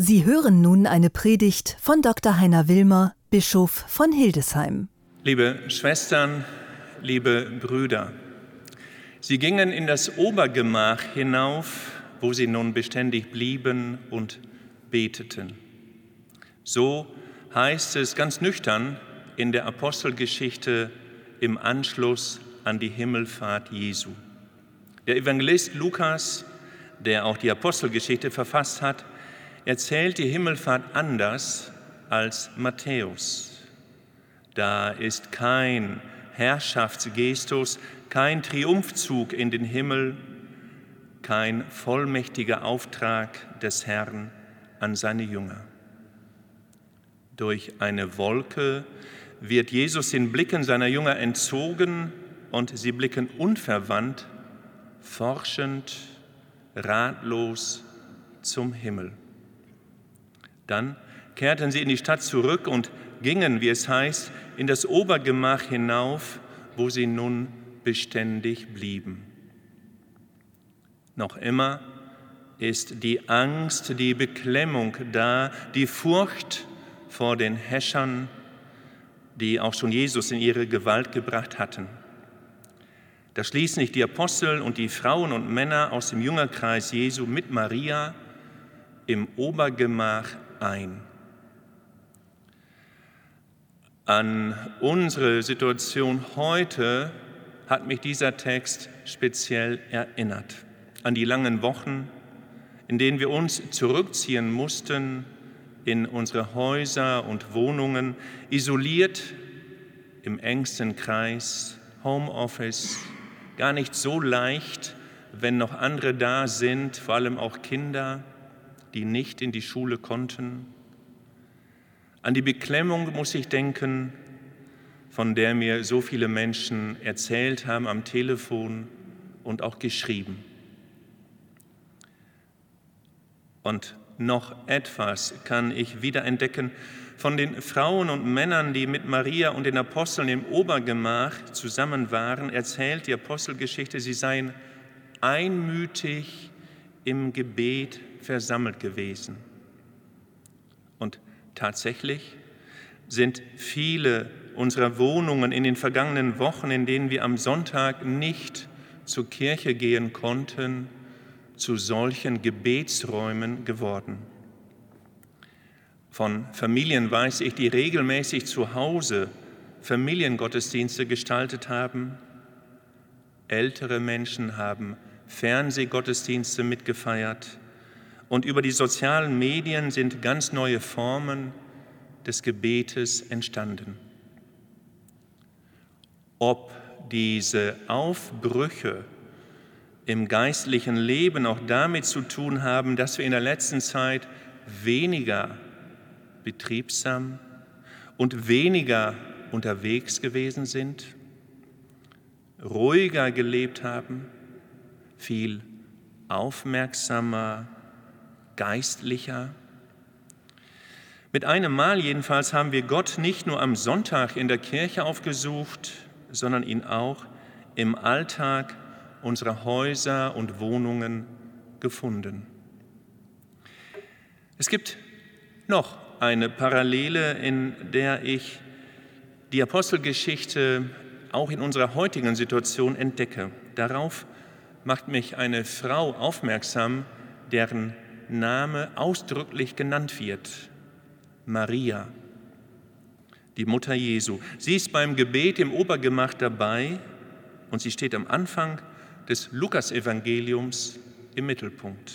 Sie hören nun eine Predigt von Dr. Heiner Wilmer, Bischof von Hildesheim. Liebe Schwestern, liebe Brüder, sie gingen in das Obergemach hinauf, wo sie nun beständig blieben und beteten. So heißt es ganz nüchtern in der Apostelgeschichte im Anschluss an die Himmelfahrt Jesu. Der Evangelist Lukas, der auch die Apostelgeschichte verfasst hat, erzählt die Himmelfahrt anders als Matthäus. Da ist kein Herrschaftsgestus, kein Triumphzug in den Himmel, kein vollmächtiger Auftrag des Herrn an seine Jünger. Durch eine Wolke wird Jesus den Blicken seiner Jünger entzogen und sie blicken unverwandt, forschend, ratlos zum Himmel. Dann kehrten sie in die Stadt zurück und gingen, wie es heißt, in das Obergemach hinauf, wo sie nun beständig blieben. Noch immer ist die Angst, die Beklemmung da, die Furcht vor den Häschern, die auch schon Jesus in ihre Gewalt gebracht hatten. Da schließen nicht die Apostel und die Frauen und Männer aus dem Jüngerkreis Jesu mit Maria im Obergemach ein. An unsere Situation heute hat mich dieser Text speziell erinnert. An die langen Wochen, in denen wir uns zurückziehen mussten in unsere Häuser und Wohnungen, isoliert im engsten Kreis, Homeoffice, gar nicht so leicht, wenn noch andere da sind, vor allem auch Kinder, die nicht in die Schule konnten. An die Beklemmung muss ich denken, von der mir so viele Menschen erzählt haben am Telefon und auch geschrieben. Und noch etwas kann ich wiederentdecken von den Frauen und Männern, die mit Maria und den Aposteln im Obergemach zusammen waren, erzählt die Apostelgeschichte, sie seien einmütig im Gebet versammelt gewesen. Und tatsächlich sind viele unserer Wohnungen in den vergangenen Wochen, in denen wir am Sonntag nicht zur Kirche gehen konnten, zu solchen Gebetsräumen geworden. Von Familien weiß ich, die regelmäßig zu Hause Familiengottesdienste gestaltet haben. Ältere Menschen haben Fernsehgottesdienste mitgefeiert. Und über die sozialen Medien sind ganz neue Formen des Gebetes entstanden. Ob diese Aufbrüche im geistlichen Leben auch damit zu tun haben, dass wir in der letzten Zeit weniger betriebsam und weniger unterwegs gewesen sind, ruhiger gelebt haben, viel aufmerksamer, geistlicher. Mit einem Mal jedenfalls haben wir Gott nicht nur am Sonntag in der Kirche aufgesucht, sondern ihn auch im Alltag unserer Häuser und Wohnungen gefunden. Es gibt noch eine Parallele, in der ich die Apostelgeschichte auch in unserer heutigen Situation entdecke. Darauf macht mich eine Frau aufmerksam, deren Name ausdrücklich genannt wird, Maria, die Mutter Jesu. Sie ist beim Gebet im Obergemach dabei und sie steht am Anfang des Lukasevangeliums im Mittelpunkt.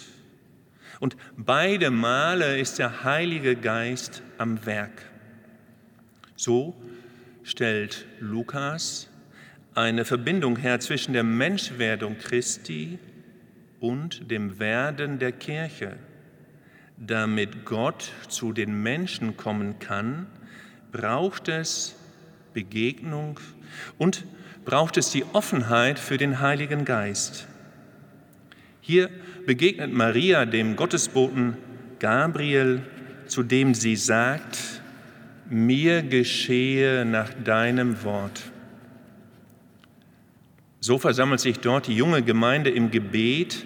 Und beide Male ist der Heilige Geist am Werk. So stellt Lukas eine Verbindung her zwischen der Menschwerdung Christi und dem Werden der Kirche. Damit Gott zu den Menschen kommen kann, braucht es Begegnung und braucht es die Offenheit für den Heiligen Geist. Hier begegnet Maria dem Gottesboten Gabriel, zu dem sie sagt, mir geschehe nach deinem Wort. So versammelt sich dort die junge Gemeinde im Gebet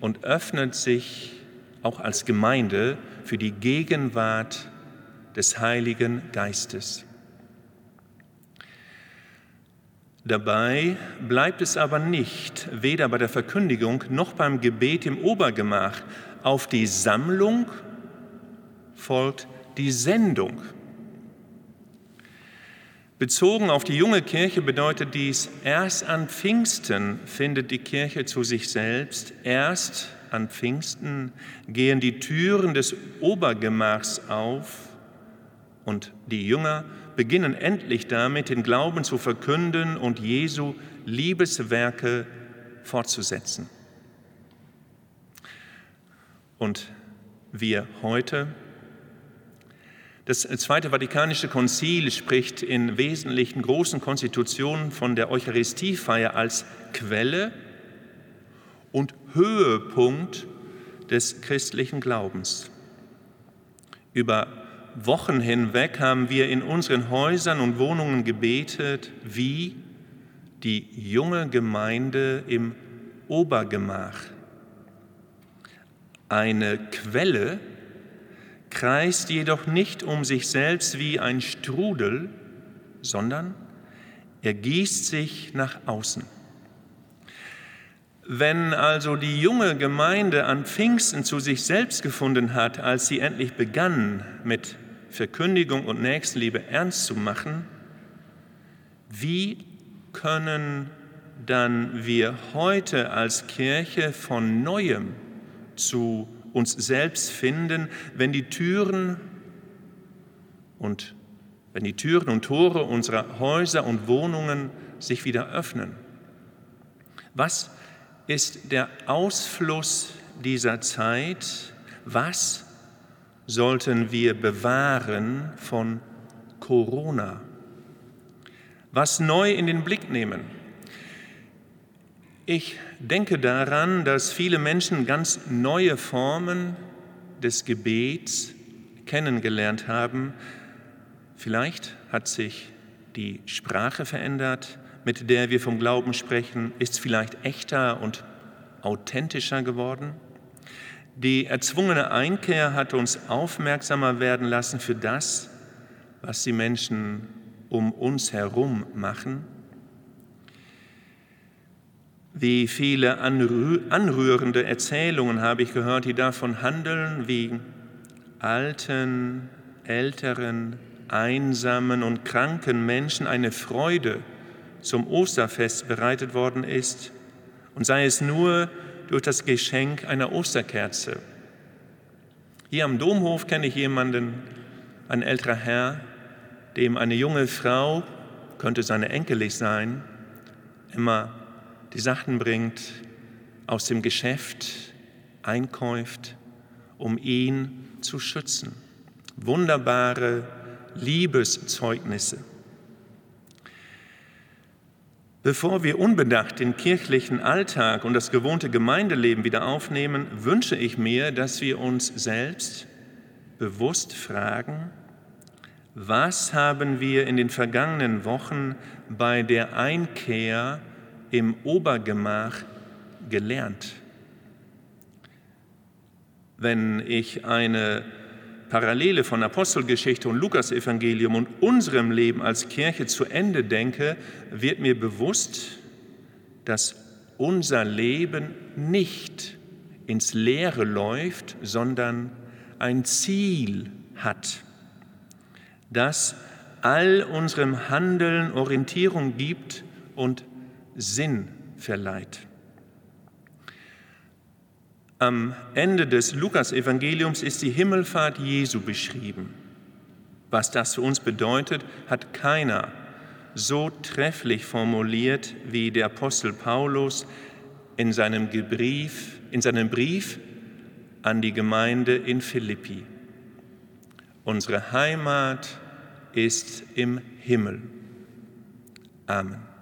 und öffnet sich auch als Gemeinde für die Gegenwart des Heiligen Geistes. Dabei bleibt es aber nicht, weder bei der Verkündigung noch beim Gebet im Obergemach. Auf die Sammlung folgt die Sendung. Bezogen auf die junge Kirche bedeutet dies, erst an Pfingsten findet die Kirche zu sich selbst, erst an Pfingsten gehen die Türen des Obergemachs auf und die Jünger beginnen endlich damit, den Glauben zu verkünden und Jesu Liebeswerke fortzusetzen. Und wir heute, das Zweite Vatikanische Konzil spricht in wesentlichen großen Konstitutionen von der Eucharistiefeier als Quelle und Höhepunkt des christlichen Glaubens. Über Wochen hinweg haben wir in unseren Häusern und Wohnungen gebetet, wie die junge Gemeinde im Obergemach. Eine Quelle kreist jedoch nicht um sich selbst wie ein Strudel, sondern er gießt sich nach außen. Wenn also die junge Gemeinde an Pfingsten zu sich selbst gefunden hat, als sie endlich begann, mit Verkündigung und Nächstenliebe ernst zu machen, wie können dann wir heute als Kirche von neuem zu uns selbst finden, wenn die Türen und wenn die Türen und Tore unserer Häuser und Wohnungen sich wieder öffnen? Was ist der Ausfluss dieser Zeit? Was sollten wir bewahren von Corona. Was neu in den Blick nehmen. Ich denke daran, dass viele Menschen ganz neue Formen des Gebets kennengelernt haben. Vielleicht hat sich die Sprache verändert, mit der wir vom Glauben sprechen, ist vielleicht echter und authentischer geworden. Die erzwungene Einkehr hat uns aufmerksamer werden lassen für das, was die Menschen um uns herum machen. Wie viele anrührende Erzählungen habe ich gehört, die davon handeln, wie alten, älteren, einsamen und kranken Menschen eine Freude zum Osterfest bereitet worden ist, und sei es nur durch das Geschenk einer Osterkerze. Hier am Domhof kenne ich jemanden, ein älterer Herr, dem eine junge Frau, könnte seine Enkelin sein, immer die Sachen bringt aus dem Geschäft, einkäuft, um ihn zu schützen. Wunderbare Liebeszeugnisse. Bevor wir unbedacht den kirchlichen Alltag und das gewohnte Gemeindeleben wieder aufnehmen, wünsche ich mir, dass wir uns selbst bewusst fragen, was haben wir in den vergangenen Wochen bei der Einkehr im Obergemach gelernt? Wenn ich eine Parallele von Apostelgeschichte und Lukasevangelium und unserem Leben als Kirche zu Ende denke, wird mir bewusst, dass unser Leben nicht ins Leere läuft, sondern ein Ziel hat, das all unserem Handeln Orientierung gibt und Sinn verleiht. Am Ende des Lukasevangeliums ist die Himmelfahrt Jesu beschrieben. Was das für uns bedeutet, hat keiner so trefflich formuliert wie der Apostel Paulus in seinem Brief, in seinem Brief an die Gemeinde in Philippi. Unsere Heimat ist im Himmel. Amen.